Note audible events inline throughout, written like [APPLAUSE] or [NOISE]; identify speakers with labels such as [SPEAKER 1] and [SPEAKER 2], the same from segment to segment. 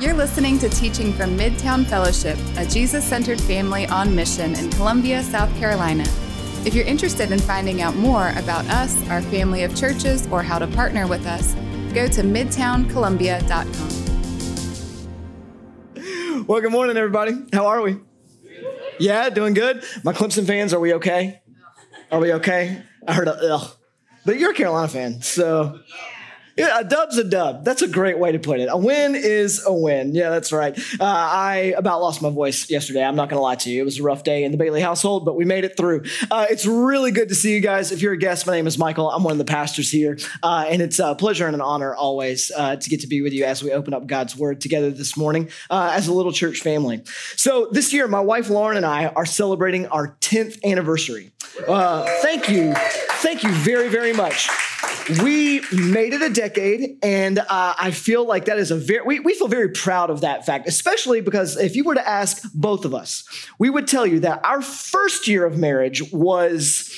[SPEAKER 1] You're listening to teaching from Midtown Fellowship, a Jesus centered family on mission in Columbia, South Carolina. If you're interested in finding out more about us, our family of churches, or how to partner with us, go to midtowncolumbia.com.
[SPEAKER 2] Well, good morning, everybody. How are we? Yeah, doing good. My Clemson fans, are we okay? Are we okay? I heard a ugh. But you're a Carolina fan, so yeah, a dub's a dub. That's a great way to put it. A win is a win. Yeah, that's right. Uh, I about lost my voice yesterday. I'm not going to lie to you. It was a rough day in the Bailey household, but we made it through. Uh, it's really good to see you guys. If you're a guest, my name is Michael. I'm one of the pastors here, uh, and it's a pleasure and an honor always uh, to get to be with you as we open up God's Word together this morning uh, as a little church family. So this year, my wife Lauren and I are celebrating our 10th anniversary. Uh, thank you, thank you very, very much we made it a decade, and uh, I feel like that is a very, we, we feel very proud of that fact, especially because if you were to ask both of us, we would tell you that our first year of marriage was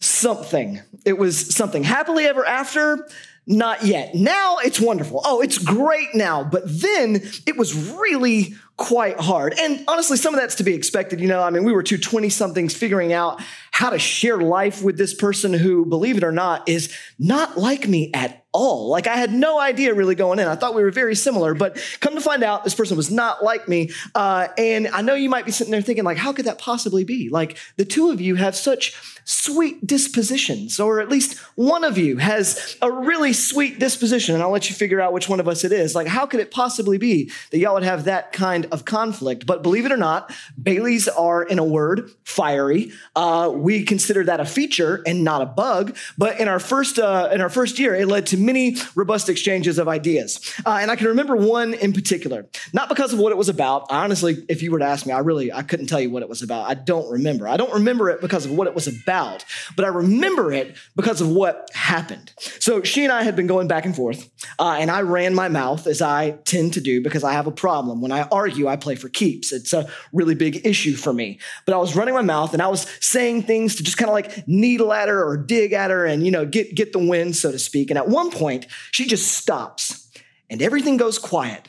[SPEAKER 2] something. It was something. Happily ever after, not yet. Now it's wonderful. Oh, it's great now. But then it was really quite hard. And honestly, some of that's to be expected. You know, I mean, we were two 20 somethings figuring out how to share life with this person who, believe it or not, is not like me at all. Like I had no idea really going in. I thought we were very similar, but come to find out, this person was not like me. Uh, and I know you might be sitting there thinking, like, how could that possibly be? Like the two of you have such sweet dispositions, or at least one of you has a really sweet disposition. And I'll let you figure out which one of us it is. Like, how could it possibly be that y'all would have that kind of conflict? But believe it or not, Baileys are, in a word, fiery. Uh, we consider that a feature and not a bug. But in our first uh, in our first year, it led to many robust exchanges of ideas. Uh, and I can remember one in particular, not because of what it was about. Honestly, if you were to ask me, I really I couldn't tell you what it was about. I don't remember. I don't remember it because of what it was about, but I remember it because of what happened. So she and I had been going back and forth, uh, and I ran my mouth as I tend to do because I have a problem. When I argue, I play for keeps. It's a really big issue for me. But I was running my mouth and I was saying things to just kind of like needle at her or dig at her and you know get get the win, so to speak. And at one point, she just stops and everything goes quiet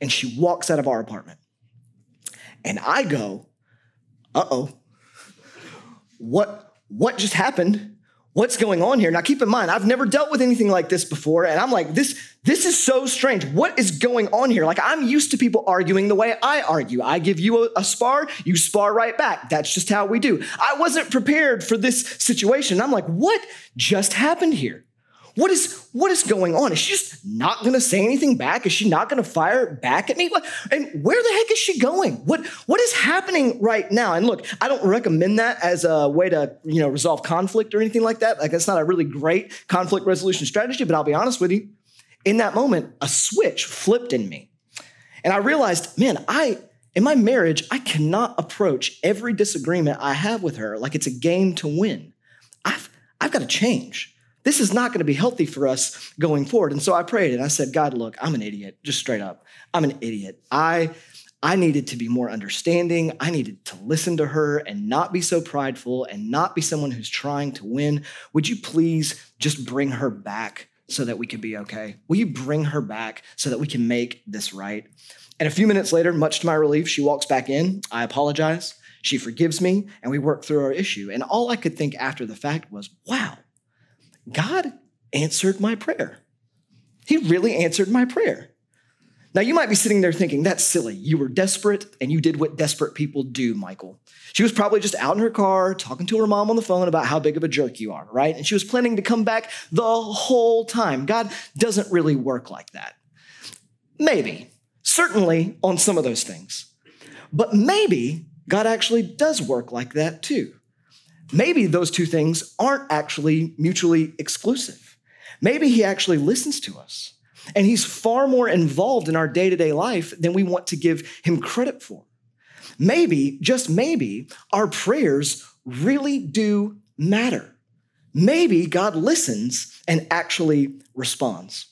[SPEAKER 2] and she walks out of our apartment. And I go, uh-oh. What what just happened? What's going on here? Now keep in mind, I've never dealt with anything like this before and I'm like this this is so strange. What is going on here? Like I'm used to people arguing the way I argue. I give you a, a spar, you spar right back. That's just how we do. I wasn't prepared for this situation. I'm like, what just happened here? What is what is going on? Is she just not going to say anything back? Is she not going to fire back at me? And where the heck is she going? What what is happening right now? And look, I don't recommend that as a way to you know resolve conflict or anything like that. Like that's not a really great conflict resolution strategy. But I'll be honest with you, in that moment, a switch flipped in me, and I realized, man, I in my marriage, I cannot approach every disagreement I have with her like it's a game to win. I've I've got to change this is not going to be healthy for us going forward. And so I prayed and I said, God, look, I'm an idiot, just straight up. I'm an idiot. I I needed to be more understanding. I needed to listen to her and not be so prideful and not be someone who's trying to win. Would you please just bring her back so that we could be okay? Will you bring her back so that we can make this right? And a few minutes later, much to my relief, she walks back in. I apologize. She forgives me, and we work through our issue. And all I could think after the fact was, wow, God answered my prayer. He really answered my prayer. Now, you might be sitting there thinking, that's silly. You were desperate and you did what desperate people do, Michael. She was probably just out in her car talking to her mom on the phone about how big of a jerk you are, right? And she was planning to come back the whole time. God doesn't really work like that. Maybe, certainly on some of those things. But maybe God actually does work like that too maybe those two things aren't actually mutually exclusive. Maybe he actually listens to us and he's far more involved in our day to day life than we want to give him credit for. Maybe, just maybe, our prayers really do matter. Maybe God listens and actually responds.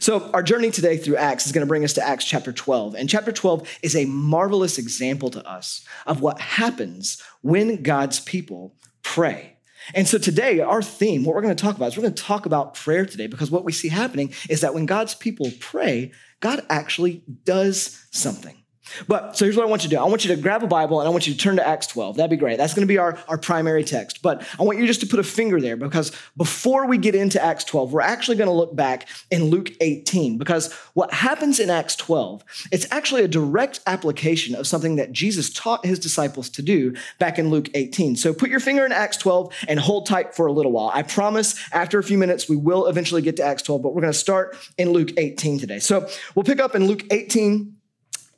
[SPEAKER 2] So, our journey today through Acts is going to bring us to Acts chapter 12. And chapter 12 is a marvelous example to us of what happens when God's people pray. And so today, our theme, what we're going to talk about is we're going to talk about prayer today because what we see happening is that when God's people pray, God actually does something. But so here's what I want you to do. I want you to grab a Bible and I want you to turn to Acts 12. That'd be great. That's going to be our, our primary text. But I want you just to put a finger there because before we get into Acts 12, we're actually going to look back in Luke 18 because what happens in Acts 12, it's actually a direct application of something that Jesus taught his disciples to do back in Luke 18. So put your finger in Acts 12 and hold tight for a little while. I promise after a few minutes, we will eventually get to Acts 12, but we're going to start in Luke 18 today. So we'll pick up in Luke 18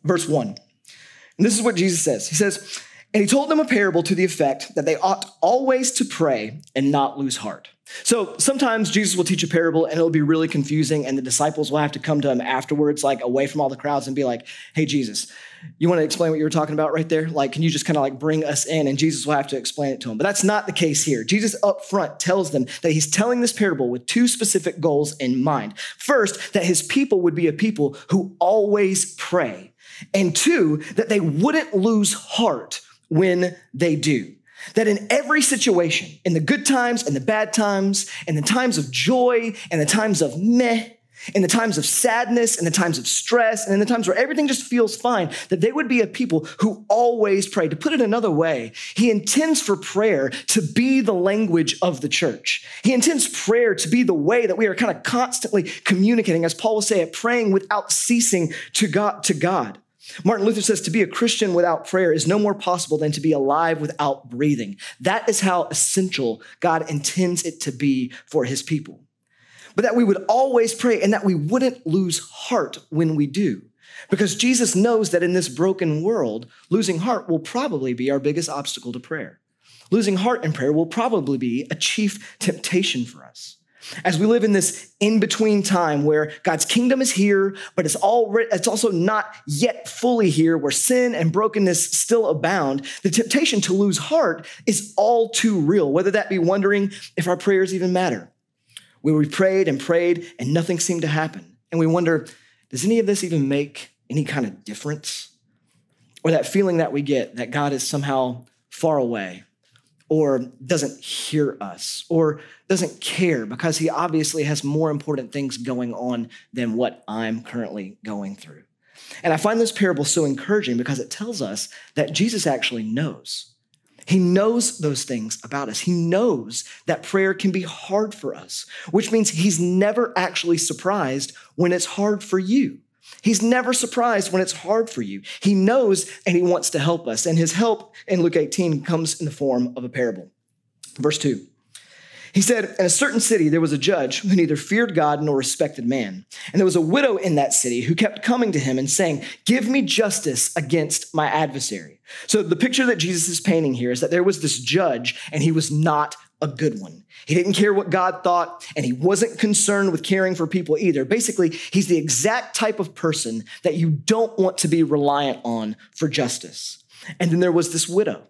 [SPEAKER 2] verse 1. And this is what Jesus says He says, And he told them a parable to the effect that they ought always to pray and not lose heart. So sometimes Jesus will teach a parable and it'll be really confusing, and the disciples will have to come to him afterwards, like away from all the crowds, and be like, Hey, Jesus, you want to explain what you were talking about right there? Like, can you just kind of like bring us in? And Jesus will have to explain it to them. But that's not the case here. Jesus up front tells them that he's telling this parable with two specific goals in mind. First, that his people would be a people who always pray. And two, that they wouldn't lose heart when they do. That in every situation, in the good times and the bad times, in the times of joy and the times of meh, in the times of sadness, in the times of stress, and in the times where everything just feels fine, that they would be a people who always pray. To put it another way, he intends for prayer to be the language of the church. He intends prayer to be the way that we are kind of constantly communicating, as Paul will say it, praying without ceasing to God. To God. Martin Luther says to be a Christian without prayer is no more possible than to be alive without breathing. That is how essential God intends it to be for his people. But that we would always pray and that we wouldn't lose heart when we do. Because Jesus knows that in this broken world, losing heart will probably be our biggest obstacle to prayer. Losing heart in prayer will probably be a chief temptation for us. As we live in this in between time where God's kingdom is here, but it's, already, it's also not yet fully here, where sin and brokenness still abound, the temptation to lose heart is all too real, whether that be wondering if our prayers even matter. Where we prayed and prayed and nothing seemed to happen. And we wonder, does any of this even make any kind of difference? Or that feeling that we get that God is somehow far away or doesn't hear us or doesn't care because he obviously has more important things going on than what I'm currently going through. And I find this parable so encouraging because it tells us that Jesus actually knows. He knows those things about us. He knows that prayer can be hard for us, which means he's never actually surprised when it's hard for you. He's never surprised when it's hard for you. He knows and he wants to help us. And his help in Luke 18 comes in the form of a parable. Verse 2. He said, In a certain city, there was a judge who neither feared God nor respected man. And there was a widow in that city who kept coming to him and saying, Give me justice against my adversary. So the picture that Jesus is painting here is that there was this judge and he was not a good one. He didn't care what God thought, and he wasn't concerned with caring for people either. Basically, he's the exact type of person that you don't want to be reliant on for justice. And then there was this widow.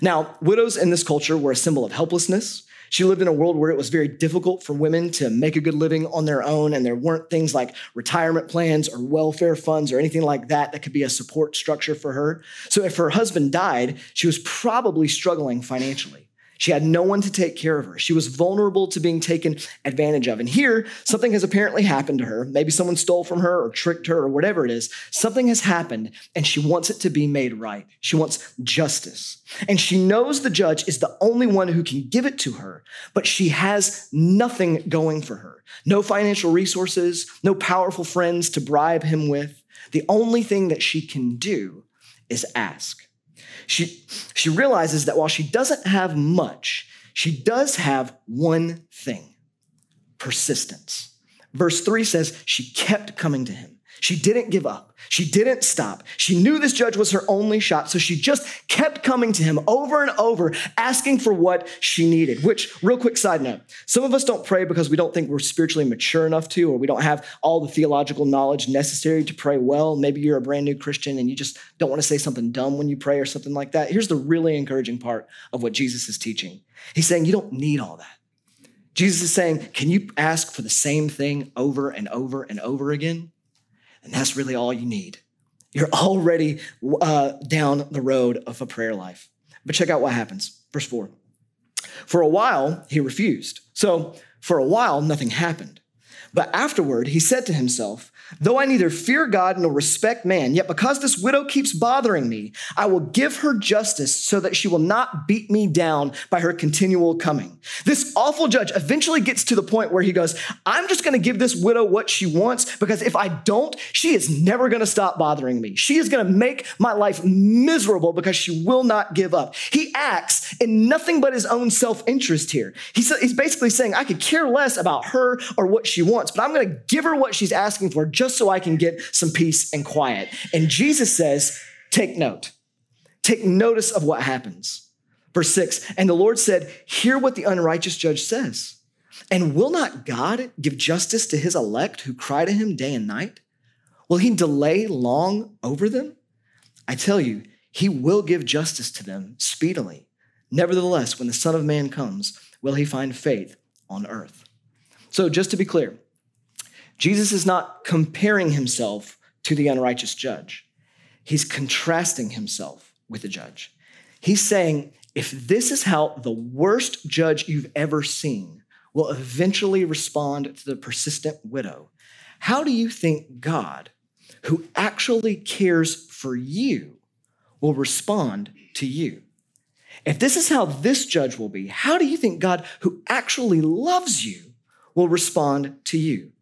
[SPEAKER 2] Now, widows in this culture were a symbol of helplessness. She lived in a world where it was very difficult for women to make a good living on their own, and there weren't things like retirement plans or welfare funds or anything like that that could be a support structure for her. So if her husband died, she was probably struggling financially. She had no one to take care of her. She was vulnerable to being taken advantage of. And here, something has apparently happened to her. Maybe someone stole from her or tricked her or whatever it is. Something has happened and she wants it to be made right. She wants justice. And she knows the judge is the only one who can give it to her, but she has nothing going for her. No financial resources, no powerful friends to bribe him with. The only thing that she can do is ask. She, she realizes that while she doesn't have much, she does have one thing persistence. Verse 3 says, She kept coming to him. She didn't give up. She didn't stop. She knew this judge was her only shot, so she just kept coming to him over and over, asking for what she needed. Which, real quick side note, some of us don't pray because we don't think we're spiritually mature enough to, or we don't have all the theological knowledge necessary to pray well. Maybe you're a brand new Christian and you just don't want to say something dumb when you pray or something like that. Here's the really encouraging part of what Jesus is teaching He's saying you don't need all that. Jesus is saying, Can you ask for the same thing over and over and over again? And that's really all you need. You're already uh, down the road of a prayer life. But check out what happens. Verse 4. For a while, he refused. So, for a while, nothing happened. But afterward, he said to himself, Though I neither fear God nor respect man, yet because this widow keeps bothering me, I will give her justice so that she will not beat me down by her continual coming. This awful judge eventually gets to the point where he goes, I'm just going to give this widow what she wants because if I don't, she is never going to stop bothering me. She is going to make my life miserable because she will not give up. He acts in nothing but his own self interest here. He's, he's basically saying, I could care less about her or what she wants, but I'm going to give her what she's asking for just so I can get some peace and quiet. And Jesus says, Take note. Take notice of what happens. Verse six, and the Lord said, Hear what the unrighteous judge says. And will not God give justice to his elect who cry to him day and night? Will he delay long over them? I tell you, he will give justice to them speedily. Nevertheless, when the Son of Man comes, will he find faith on earth? So, just to be clear, Jesus is not comparing himself to the unrighteous judge. He's contrasting himself with the judge. He's saying, if this is how the worst judge you've ever seen will eventually respond to the persistent widow, how do you think God, who actually cares for you, will respond to you? If this is how this judge will be, how do you think God, who actually loves you, will respond to you?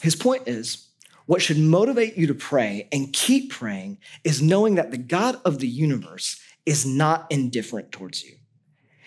[SPEAKER 2] His point is what should motivate you to pray and keep praying is knowing that the God of the universe is not indifferent towards you.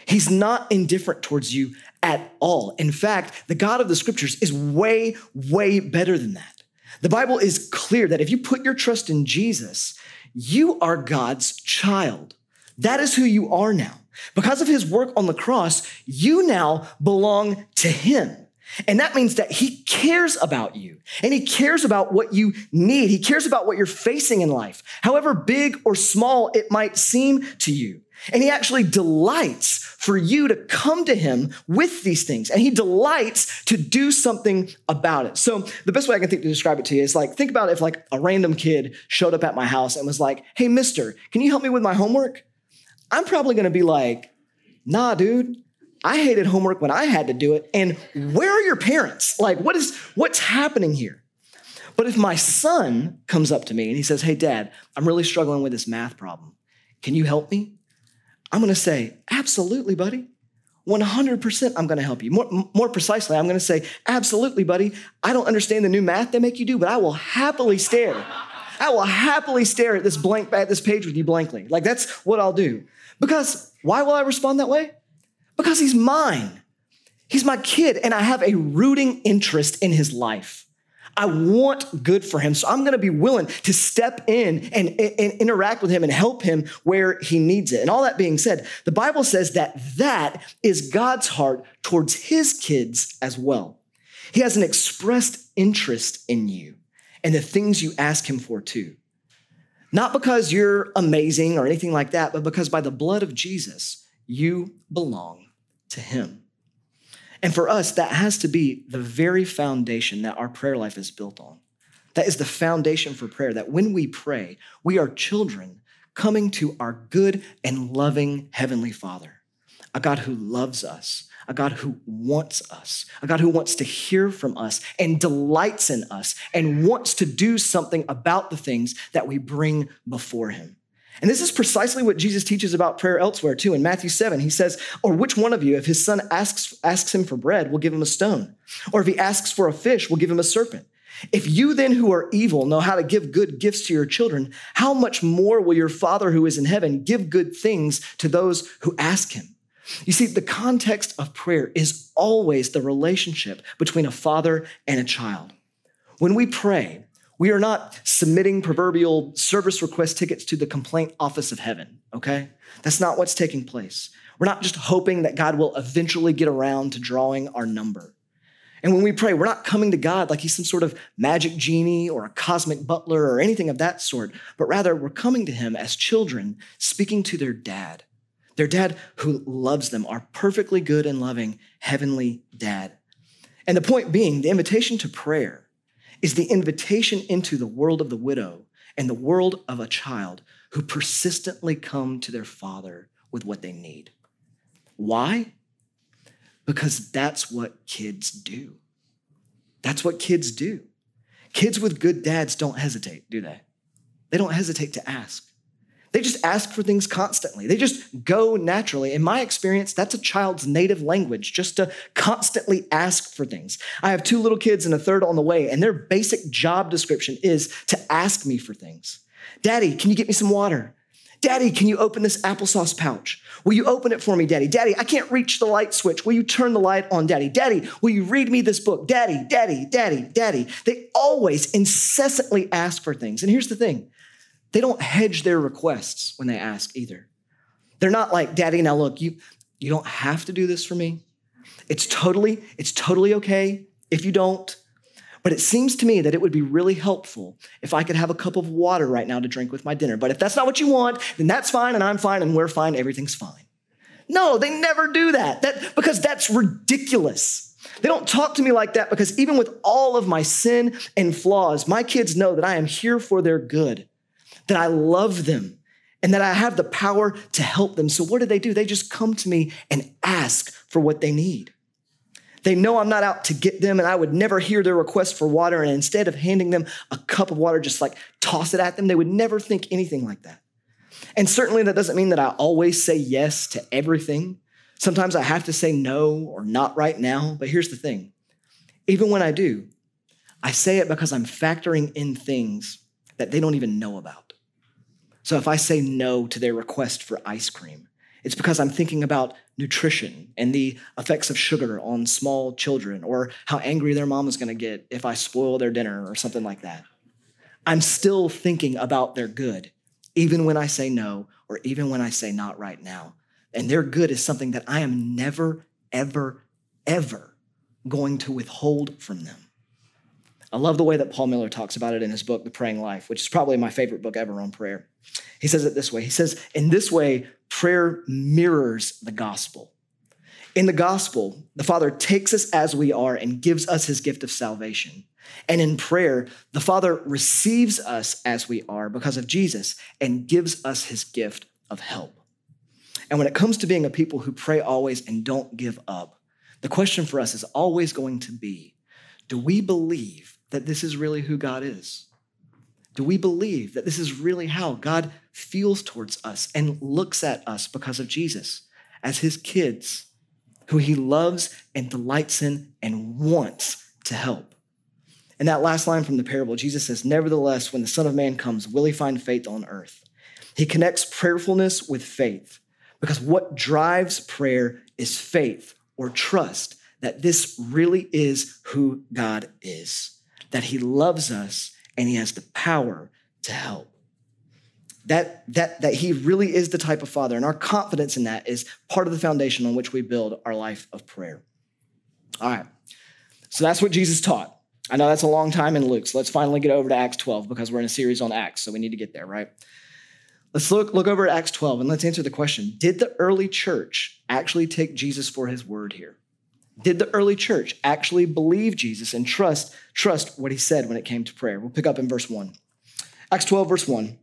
[SPEAKER 2] He's not indifferent towards you at all. In fact, the God of the scriptures is way, way better than that. The Bible is clear that if you put your trust in Jesus, you are God's child. That is who you are now. Because of his work on the cross, you now belong to him. And that means that he cares about you and he cares about what you need. He cares about what you're facing in life, however big or small it might seem to you. And he actually delights for you to come to him with these things. And he delights to do something about it. So the best way I can think to describe it to you is like, think about if like a random kid showed up at my house and was like, Hey, mister, can you help me with my homework? I'm probably going to be like, nah, dude, I hated homework when I had to do it. And where are your parents? Like, what is what's happening here? But if my son comes up to me and he says, Hey, dad, I'm really struggling with this math problem. Can you help me? I'm gonna say, Absolutely, buddy. 100% I'm gonna help you. More, more precisely, I'm gonna say, Absolutely, buddy. I don't understand the new math they make you do, but I will happily stare. I will happily stare at this blank at this page with you blankly. Like that's what I'll do. Because why will I respond that way? Because he's mine. He's my kid, and I have a rooting interest in his life. I want good for him. So I'm going to be willing to step in and, and, interact with him and help him where he needs it. And all that being said, the Bible says that that is God's heart towards his kids as well. He has an expressed interest in you and the things you ask him for too. Not because you're amazing or anything like that, but because by the blood of Jesus, you belong to Him. And for us, that has to be the very foundation that our prayer life is built on. That is the foundation for prayer, that when we pray, we are children coming to our good and loving Heavenly Father, a God who loves us, a God who wants us, a God who wants to hear from us and delights in us and wants to do something about the things that we bring before Him. And this is precisely what Jesus teaches about prayer elsewhere, too. In Matthew 7, he says, Or which one of you, if his son asks, asks him for bread, will give him a stone? Or if he asks for a fish, will give him a serpent? If you then, who are evil, know how to give good gifts to your children, how much more will your Father who is in heaven give good things to those who ask him? You see, the context of prayer is always the relationship between a father and a child. When we pray, we are not submitting proverbial service request tickets to the complaint office of heaven, okay? That's not what's taking place. We're not just hoping that God will eventually get around to drawing our number. And when we pray, we're not coming to God like he's some sort of magic genie or a cosmic butler or anything of that sort, but rather we're coming to him as children speaking to their dad, their dad who loves them, our perfectly good and loving heavenly dad. And the point being, the invitation to prayer is the invitation into the world of the widow and the world of a child who persistently come to their father with what they need. Why? Because that's what kids do. That's what kids do. Kids with good dads don't hesitate, do they? They don't hesitate to ask. They just ask for things constantly. They just go naturally. In my experience, that's a child's native language, just to constantly ask for things. I have two little kids and a third on the way, and their basic job description is to ask me for things. Daddy, can you get me some water? Daddy, can you open this applesauce pouch? Will you open it for me, Daddy? Daddy, I can't reach the light switch. Will you turn the light on, Daddy? Daddy, will you read me this book? Daddy, Daddy, Daddy, Daddy. They always incessantly ask for things. And here's the thing they don't hedge their requests when they ask either. They're not like, Daddy, now look, you, you don't have to do this for me. It's totally, it's totally okay if you don't. But it seems to me that it would be really helpful if I could have a cup of water right now to drink with my dinner. But if that's not what you want, then that's fine and I'm fine and we're fine, everything's fine. No, they never do that. That because that's ridiculous. They don't talk to me like that because even with all of my sin and flaws, my kids know that I am here for their good that I love them and that I have the power to help them. So, what do they do? They just come to me and ask for what they need. They know I'm not out to get them, and I would never hear their request for water. And instead of handing them a cup of water, just like toss it at them, they would never think anything like that. And certainly, that doesn't mean that I always say yes to everything. Sometimes I have to say no or not right now. But here's the thing even when I do, I say it because I'm factoring in things that they don't even know about. So if I say no to their request for ice cream, it's because I'm thinking about nutrition and the effects of sugar on small children or how angry their mom is going to get if I spoil their dinner or something like that. I'm still thinking about their good, even when I say no or even when I say not right now. And their good is something that I am never, ever, ever going to withhold from them. I love the way that Paul Miller talks about it in his book, The Praying Life, which is probably my favorite book ever on prayer. He says it this way He says, In this way, prayer mirrors the gospel. In the gospel, the Father takes us as we are and gives us his gift of salvation. And in prayer, the Father receives us as we are because of Jesus and gives us his gift of help. And when it comes to being a people who pray always and don't give up, the question for us is always going to be do we believe that this is really who God is? Do we believe that this is really how God feels towards us and looks at us because of Jesus as his kids who he loves and delights in and wants to help? And that last line from the parable, Jesus says, Nevertheless, when the Son of Man comes, will he find faith on earth? He connects prayerfulness with faith because what drives prayer is faith or trust that this really is who God is that he loves us and he has the power to help. That, that, that he really is the type of father, and our confidence in that is part of the foundation on which we build our life of prayer. All right, so that's what Jesus taught. I know that's a long time in Luke, so let's finally get over to Acts 12 because we're in a series on Acts, so we need to get there, right? Let's look, look over at Acts 12 and let's answer the question Did the early church actually take Jesus for his word here? Did the early church actually believe Jesus and trust, trust what he said when it came to prayer? We'll pick up in verse 1. Acts 12, verse 1.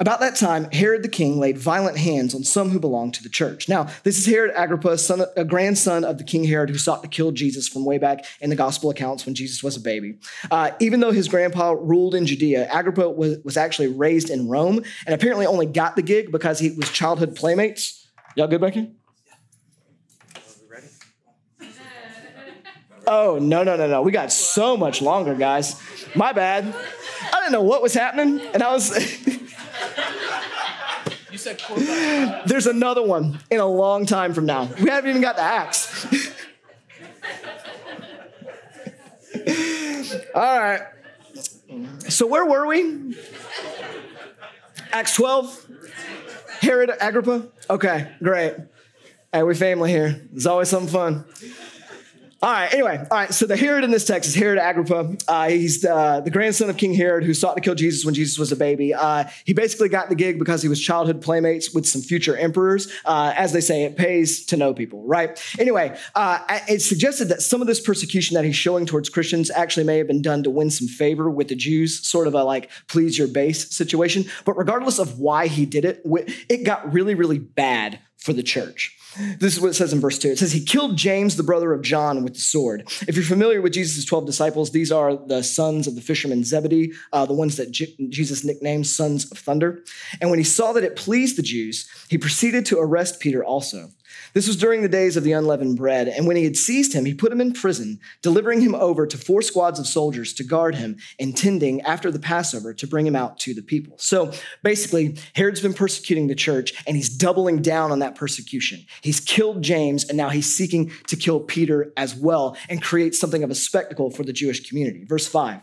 [SPEAKER 2] About that time, Herod the king laid violent hands on some who belonged to the church. Now, this is Herod Agrippa, son, a grandson of the king Herod, who sought to kill Jesus from way back in the gospel accounts when Jesus was a baby. Uh, even though his grandpa ruled in Judea, Agrippa was, was actually raised in Rome and apparently only got the gig because he was childhood playmates. Y'all good back here? Oh, no, no, no, no. We got so much longer, guys. My bad. I didn't know what was happening. And I was. you said [LAUGHS] There's another one in a long time from now. We haven't even got the Acts. [LAUGHS] All right. So, where were we? Acts 12? Herod Agrippa? Okay, great. Hey, we family here. There's always something fun. All right, anyway, all right, so the Herod in this text is Herod Agrippa. Uh, he's uh, the grandson of King Herod who sought to kill Jesus when Jesus was a baby. Uh, he basically got the gig because he was childhood playmates with some future emperors. Uh, as they say, it pays to know people, right? Anyway, uh, it's suggested that some of this persecution that he's showing towards Christians actually may have been done to win some favor with the Jews, sort of a like please your base situation. But regardless of why he did it, it got really, really bad for the church. This is what it says in verse 2. It says, He killed James, the brother of John, with the sword. If you're familiar with Jesus' 12 disciples, these are the sons of the fisherman Zebedee, uh, the ones that J- Jesus nicknamed sons of thunder. And when he saw that it pleased the Jews, he proceeded to arrest Peter also. This was during the days of the unleavened bread, and when he had seized him, he put him in prison, delivering him over to four squads of soldiers to guard him, intending after the Passover to bring him out to the people. So basically, Herod's been persecuting the church, and he's doubling down on that persecution. He's killed James, and now he's seeking to kill Peter as well and create something of a spectacle for the Jewish community. Verse 5.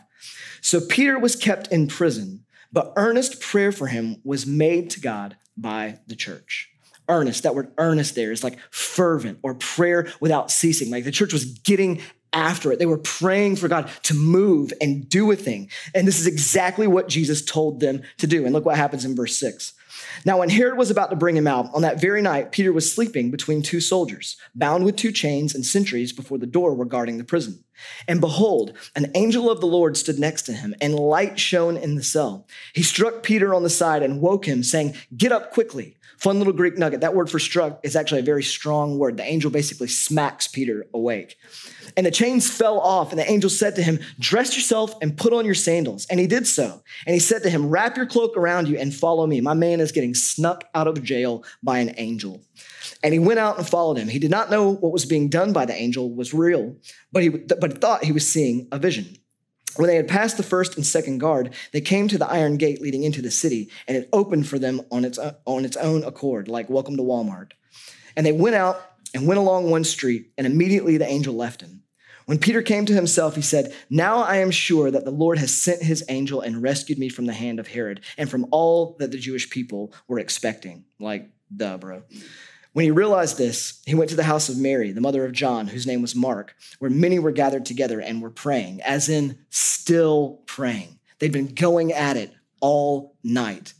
[SPEAKER 2] So Peter was kept in prison, but earnest prayer for him was made to God by the church earnest. That word earnest there is like fervent or prayer without ceasing. Like the church was getting after it. They were praying for God to move and do a thing. And this is exactly what Jesus told them to do. And look what happens in verse 6. Now, when Herod was about to bring him out, on that very night, Peter was sleeping between two soldiers, bound with two chains, and sentries before the door were guarding the prison. And behold, an angel of the Lord stood next to him, and light shone in the cell. He struck Peter on the side and woke him, saying, Get up quickly. Fun little Greek nugget. That word for struck is actually a very strong word. The angel basically smacks Peter awake. And the chains fell off, and the angel said to him, Dress yourself and put on your sandals. And he did so. And he said to him, Wrap your cloak around you and follow me. My man is getting snuck out of jail by an angel. And he went out and followed him. He did not know what was being done by the angel was real, but he but thought he was seeing a vision. When they had passed the first and second guard, they came to the iron gate leading into the city, and it opened for them on its, on its own accord, like welcome to Walmart. And they went out and went along one street, and immediately the angel left him. When Peter came to himself, he said, Now I am sure that the Lord has sent his angel and rescued me from the hand of Herod and from all that the Jewish people were expecting. Like, duh, bro. When he realized this, he went to the house of Mary, the mother of John, whose name was Mark, where many were gathered together and were praying, as in still praying. They'd been going at it all night.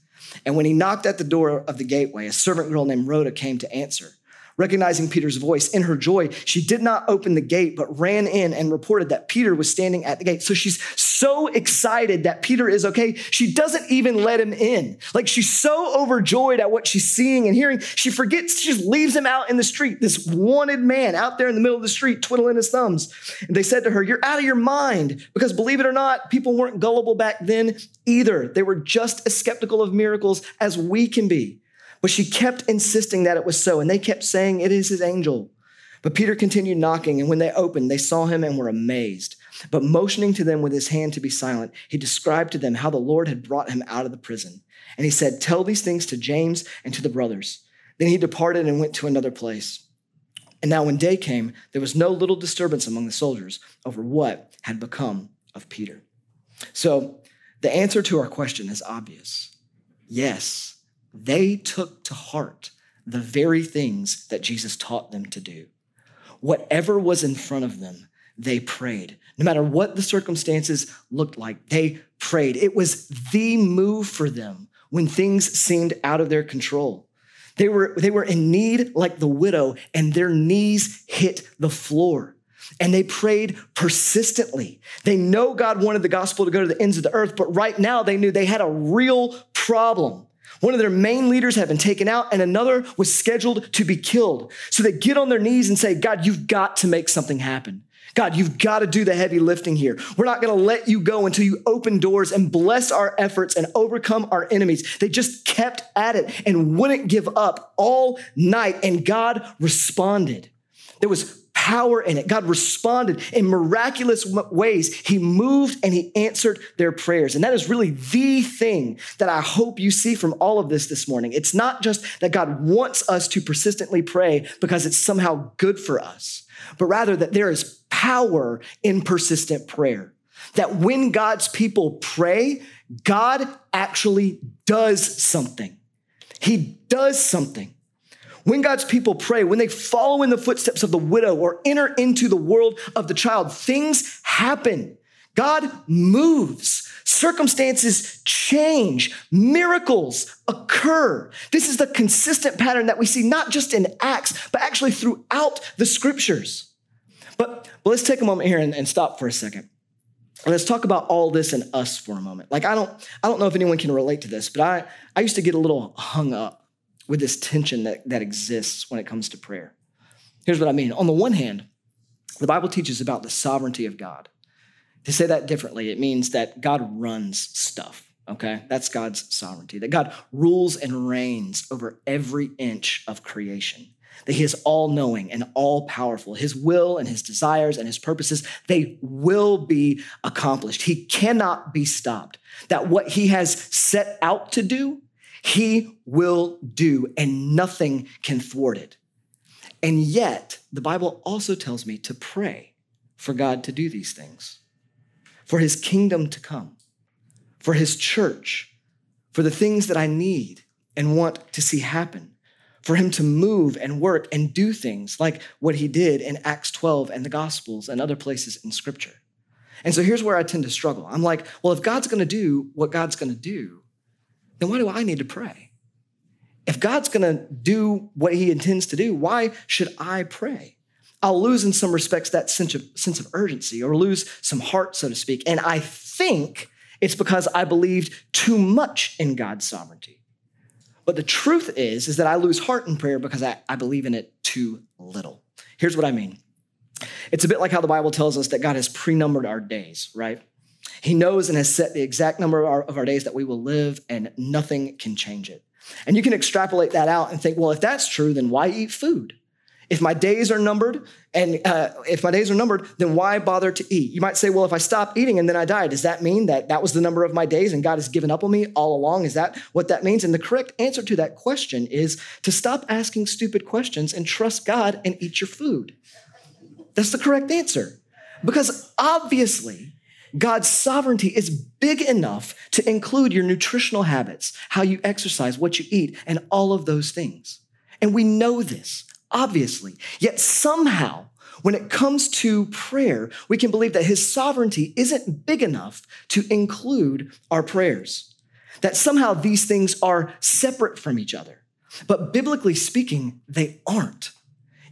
[SPEAKER 2] And when he knocked at the door of the gateway, a servant girl named Rhoda came to answer. Recognizing Peter's voice in her joy, she did not open the gate, but ran in and reported that Peter was standing at the gate. So she's so excited that Peter is okay, she doesn't even let him in. Like she's so overjoyed at what she's seeing and hearing, she forgets, she just leaves him out in the street, this wanted man out there in the middle of the street, twiddling his thumbs. And they said to her, You're out of your mind. Because believe it or not, people weren't gullible back then either. They were just as skeptical of miracles as we can be. But she kept insisting that it was so, and they kept saying, It is his angel. But Peter continued knocking, and when they opened, they saw him and were amazed. But motioning to them with his hand to be silent, he described to them how the Lord had brought him out of the prison. And he said, Tell these things to James and to the brothers. Then he departed and went to another place. And now, when day came, there was no little disturbance among the soldiers over what had become of Peter. So, the answer to our question is obvious yes, they took to heart the very things that Jesus taught them to do. Whatever was in front of them, they prayed. No matter what the circumstances looked like, they prayed. It was the move for them when things seemed out of their control. They were, they were in need like the widow, and their knees hit the floor. And they prayed persistently. They know God wanted the gospel to go to the ends of the earth, but right now they knew they had a real problem. One of their main leaders had been taken out, and another was scheduled to be killed. So they get on their knees and say, God, you've got to make something happen. God, you've got to do the heavy lifting here. We're not going to let you go until you open doors and bless our efforts and overcome our enemies. They just kept at it and wouldn't give up all night, and God responded. There was power in it. God responded in miraculous ways. He moved and he answered their prayers. And that is really the thing that I hope you see from all of this this morning. It's not just that God wants us to persistently pray because it's somehow good for us, but rather that there is power in persistent prayer. That when God's people pray, God actually does something. He does something. When God's people pray, when they follow in the footsteps of the widow or enter into the world of the child, things happen. God moves. Circumstances change. Miracles occur. This is the consistent pattern that we see not just in Acts, but actually throughout the scriptures. But, but let's take a moment here and, and stop for a second. And let's talk about all this and us for a moment. Like I don't, I don't know if anyone can relate to this, but I, I used to get a little hung up with this tension that, that exists when it comes to prayer. Here's what I mean. On the one hand, the Bible teaches about the sovereignty of God. To say that differently, it means that God runs stuff, okay? That's God's sovereignty, that God rules and reigns over every inch of creation, that He is all knowing and all powerful. His will and His desires and His purposes, they will be accomplished. He cannot be stopped. That what He has set out to do, He will do, and nothing can thwart it. And yet, the Bible also tells me to pray for God to do these things, for his kingdom to come, for his church, for the things that I need and want to see happen, for him to move and work and do things like what he did in Acts 12 and the Gospels and other places in Scripture. And so here's where I tend to struggle. I'm like, well, if God's gonna do what God's gonna do, then why do I need to pray? If God's going to do what he intends to do, why should I pray? I'll lose in some respects that sense of, sense of urgency or lose some heart, so to speak. And I think it's because I believed too much in God's sovereignty. But the truth is, is that I lose heart in prayer because I, I believe in it too little. Here's what I mean. It's a bit like how the Bible tells us that God has pre-numbered our days, right? He knows and has set the exact number of our, of our days that we will live, and nothing can change it. And you can extrapolate that out and think, well, if that's true, then why eat food? If my days are numbered, and uh, if my days are numbered, then why bother to eat? You might say, well, if I stop eating and then I die, does that mean that that was the number of my days and God has given up on me all along? Is that what that means? And the correct answer to that question is to stop asking stupid questions and trust God and eat your food. That's the correct answer. Because obviously, God's sovereignty is big enough to include your nutritional habits, how you exercise, what you eat, and all of those things. And we know this, obviously. Yet somehow, when it comes to prayer, we can believe that his sovereignty isn't big enough to include our prayers. That somehow these things are separate from each other. But biblically speaking, they aren't.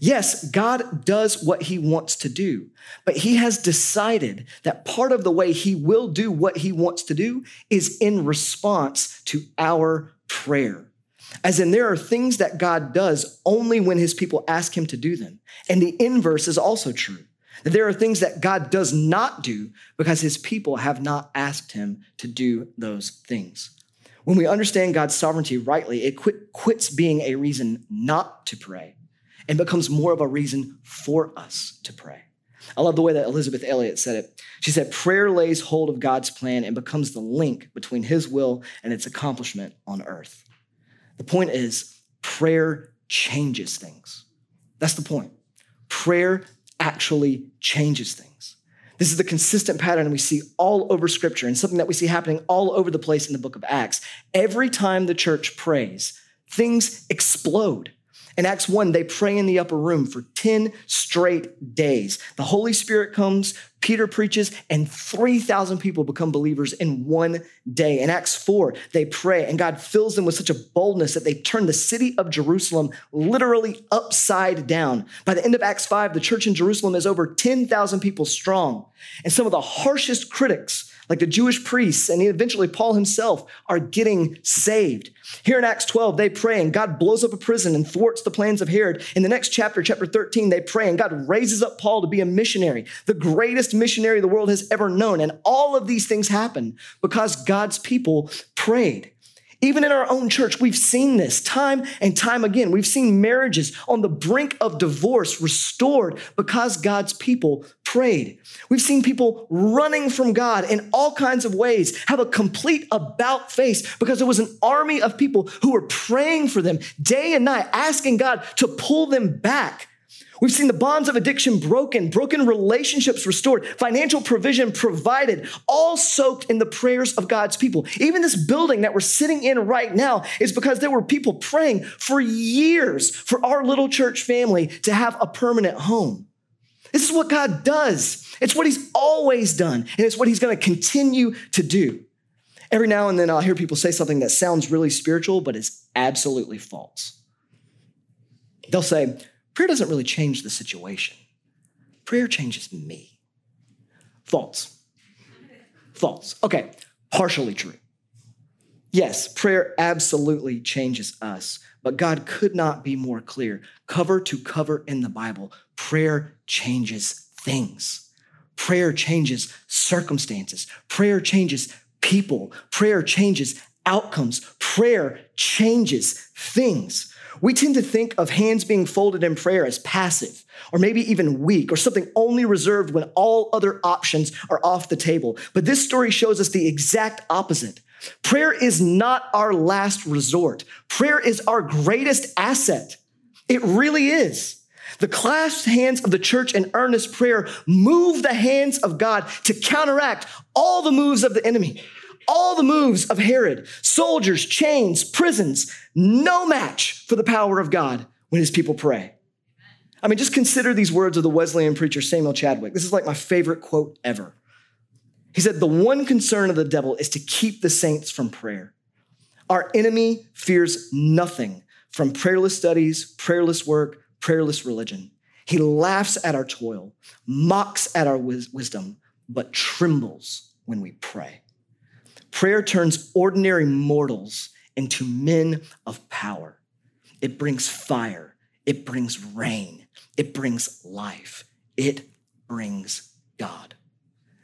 [SPEAKER 2] Yes, God does what he wants to do, but he has decided that part of the way he will do what he wants to do is in response to our prayer. As in, there are things that God does only when his people ask him to do them. And the inverse is also true. That there are things that God does not do because his people have not asked him to do those things. When we understand God's sovereignty rightly, it quit, quits being a reason not to pray and becomes more of a reason for us to pray. I love the way that Elisabeth Elliot said it. She said, Prayer lays hold of God's plan and becomes the link between his will and its accomplishment on earth. The point is, prayer changes things. That's the point. Prayer actually changes things. This is the consistent pattern we see all over scripture and something that we see happening all over the place in the book of Acts. Every time the church prays, things explode. In Acts 1, they pray in the upper room for 10 straight days. The Holy Spirit comes, Peter preaches, and 3,000 people become believers in one day. In Acts 4, they pray, and God fills them with such a boldness that they turn the city of Jerusalem literally upside down. By the end of Acts 5, the church in Jerusalem is over 10,000 people strong. And some of the harshest critics like the Jewish priests and eventually Paul himself are getting saved. Here in Acts 12, they pray and God blows up a prison and thwarts the plans of Herod. In the next chapter, chapter 13, they pray and God raises up Paul to be a missionary, the greatest missionary the world has ever known. And all of these things happen because God's people prayed. Even in our own church, we've seen this time and time again. We've seen marriages on the brink of divorce restored because God's people prayed. We've seen people running from God in all kinds of ways have a complete about face because there was an army of people who were praying for them day and night, asking God to pull them back We've seen the bonds of addiction broken, broken relationships restored, financial provision provided, all soaked in the prayers of God's people. Even this building that we're sitting in right now is because there were people praying for years for our little church family to have a permanent home. This is what God does. It's what He's always done, and it's what He's going to continue to do. Every now and then I'll hear people say something that sounds really spiritual, but is absolutely false. They'll say, Prayer doesn't really change the situation, prayer changes me. False. False. Okay, partially true. Yes, prayer absolutely changes us, but God could not be more clear. Cover to cover in the Bible, prayer changes things. Prayer changes circumstances. Prayer changes people. Prayer changes outcomes. Prayer changes things. We tend to think of hands being folded in prayer as passive or maybe even weak or something only reserved when all other options are off the table. But this story shows us the exact opposite. Prayer is not our last resort. Prayer is our greatest asset. It really is. The clasped hands of the church in earnest prayer move the hands of God to counteract all the moves of the enemy, all the moves of Herod, soldiers, chains, prisons, no match for the power of God when his people pray. I mean, just consider these words of the Wesleyan preacher Samuel Chadwick. This is like my favorite quote ever. He said, The one concern of the devil is to keep the saints from prayer. Our enemy fears nothing from prayerless studies, prayerless work, prayerless religion. He laughs at our toil, mocks at our wisdom, but trembles when we pray. Prayer turns ordinary mortals into men of power. It brings fire, it brings rain, it brings life, it brings God.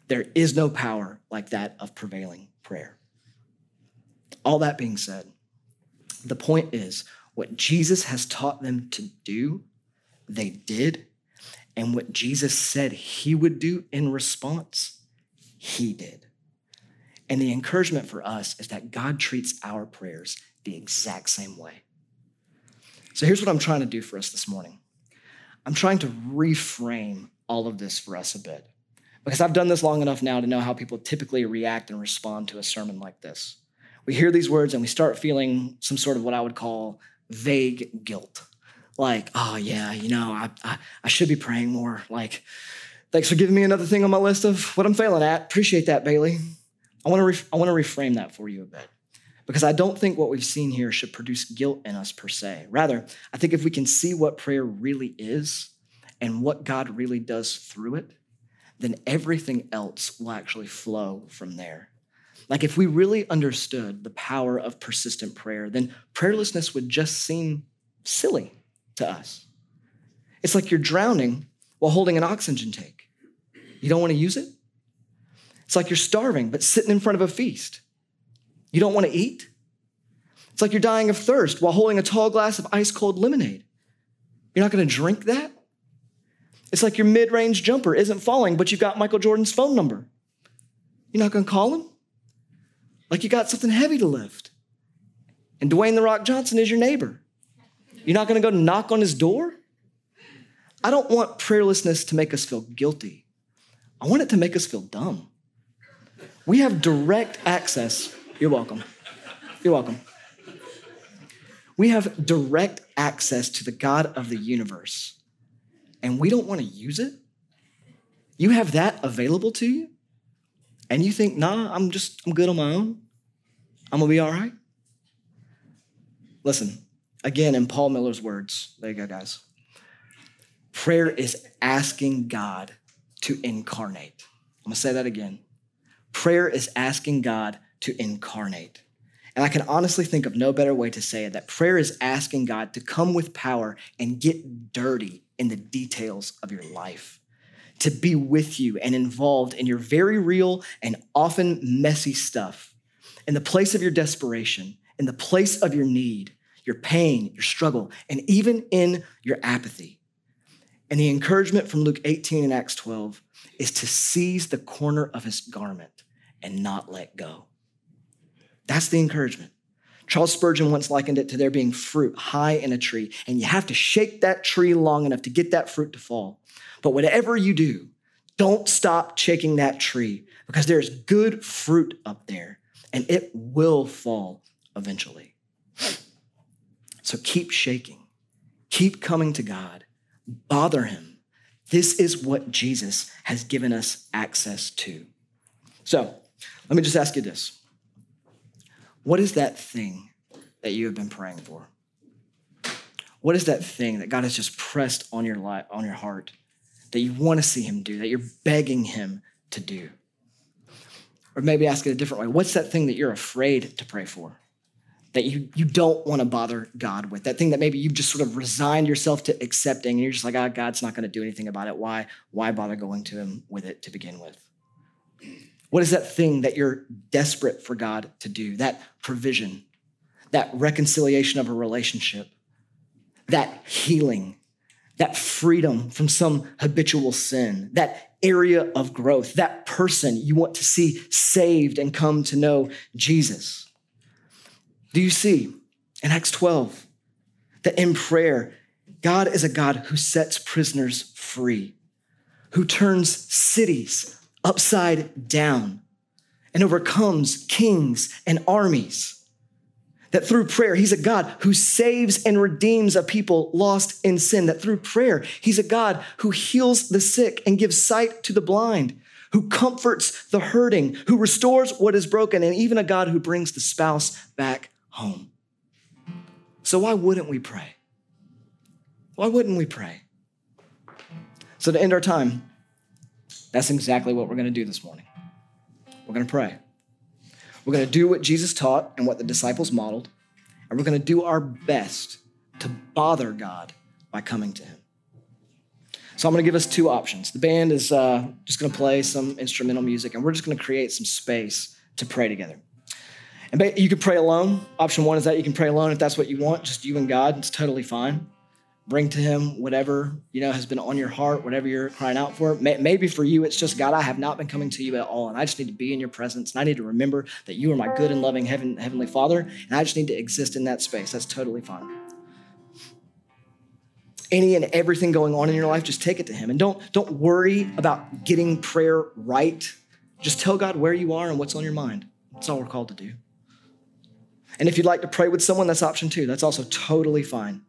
[SPEAKER 2] There is no power like that of prevailing prayer. All that being said, the point is what Jesus has taught them to do, they did. And what Jesus said he would do in response, he did. And the encouragement for us is that God treats our prayers the exact same way. So here's what I'm trying to do for us this morning I'm trying to reframe all of this for us a bit because I've done this long enough now to know how people typically react and respond to a sermon like this. We hear these words and we start feeling some sort of what I would call vague guilt. Like, oh, yeah, you know, I, I, I should be praying more. Like, thanks for giving me another thing on my list of what I'm failing at. Appreciate that, Bailey. I want to I want to reframe that for you a bit because I don't think what we've seen here should produce guilt in us per se. Rather, I think if we can see what prayer really is and what God really does through it, then everything else will actually flow from there. Like if we really understood the power of persistent prayer, then prayerlessness would just seem silly to us. It's like you're drowning while holding an oxygen tank. You don't want to use it? It's like you're starving but sitting in front of a feast. You don't want to eat? It's like you're dying of thirst while holding a tall glass of ice cold lemonade. You're not going to drink that? It's like your mid range jumper isn't falling, but you've got Michael Jordan's phone number. You're not going to call him? Like you got something heavy to lift. And Dwayne The Rock Johnson is your neighbor. You're not going to go knock on his door? I don't want prayerlessness to make us feel guilty. I want it to make us feel dumb. We have direct access. You're welcome. You're welcome. We have direct access to the God of the universe and we don't want to use it? You have that available to you? And you think, nah, I'm just, I'm good on my own. I'm gonna be all right. Listen, again, in Paul Miller's words, there you go, guys. Prayer is asking God to incarnate. I'm gonna say that again. Prayer is asking God to incarnate. And I can honestly think of no better way to say it that prayer is asking God to come with power and get dirty in the details of your life, to be with you and involved in your very real and often messy stuff, in the place of your desperation, in the place of your need, your pain, your struggle, and even in your apathy. And the encouragement from Luke 18 and Acts 12 is to seize the corner of his garment and not let go. That's the encouragement. Charles Spurgeon once likened it to there being fruit high in a tree, and you have to shake that tree long enough to get that fruit to fall. But whatever you do, don't stop shaking that tree because there's good fruit up there and it will fall eventually. So keep shaking, keep coming to God, bother Him. This is what Jesus has given us access to. So let me just ask you this what is that thing that you have been praying for? What is that thing that God has just pressed on your life, on your heart, that you want to see Him do, that you're begging Him to do? Or maybe ask it a different way. What's that thing that you're afraid to pray for? that you, you don't want to bother God with, that thing that maybe you've just sort of resigned yourself to accepting, and you're just like, ah, oh, God's not going to do anything about it. Why? Why bother going to Him with it to begin with? What is that thing that you're desperate for God to do? That provision, that reconciliation of a relationship, that healing, that freedom from some habitual sin, that area of growth, that person you want to see saved and come to know Jesus. Do you see in Acts 12 that in prayer, God is a God who sets prisoners free, who turns cities upside down and overcomes kings and armies? That through prayer, He's a God who saves and redeems a people lost in sin. That through prayer, He's a God who heals the sick and gives sight to the blind, who comforts the hurting, who restores what is broken, and even a God who brings the spouse back home. So, why wouldn't we pray? Why wouldn't we pray? So, to end our time, that's exactly what we're going to do this morning. We're going to pray. We're going to do what Jesus taught and what the disciples modeled, and we're going to do our best to bother God by coming to Him. So I'm going to give us two options. The band is uh, just going to play some instrumental music, and we're just going to create some space to pray together. And you can pray alone. Option one is that you can pray alone if that's what you want, just you and God. It's totally fine bring to him whatever you know has been on your heart whatever you're crying out for. Maybe for you it's just god i have not been coming to you at all and i just need to be in your presence and i need to remember that you are my good and loving heaven, heavenly father and i just need to exist in that space. That's totally fine. Any and everything going on in your life just take it to him. And don't don't worry about getting prayer right. Just tell god where you are and what's on your mind. That's all we're called to do. And if you'd like to pray with someone that's option two. That's also totally fine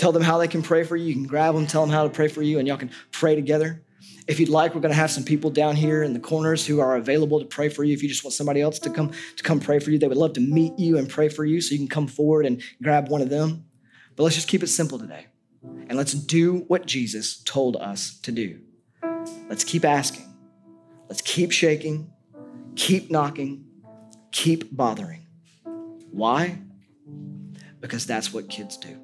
[SPEAKER 2] Tell them how they can pray for you. You can grab them, tell them how to pray for you, and y'all can pray together. If you'd like, we're going to have some people down here in the corners who are available to pray for you. If you just want somebody else to come to come pray for you, they would love to meet you and pray for you. So you can come forward and grab one of them. But let's just keep it simple today. And let's do what Jesus told us to do. Let's keep asking. Let's keep shaking, keep knocking, keep bothering. Why? Because that's what kids do.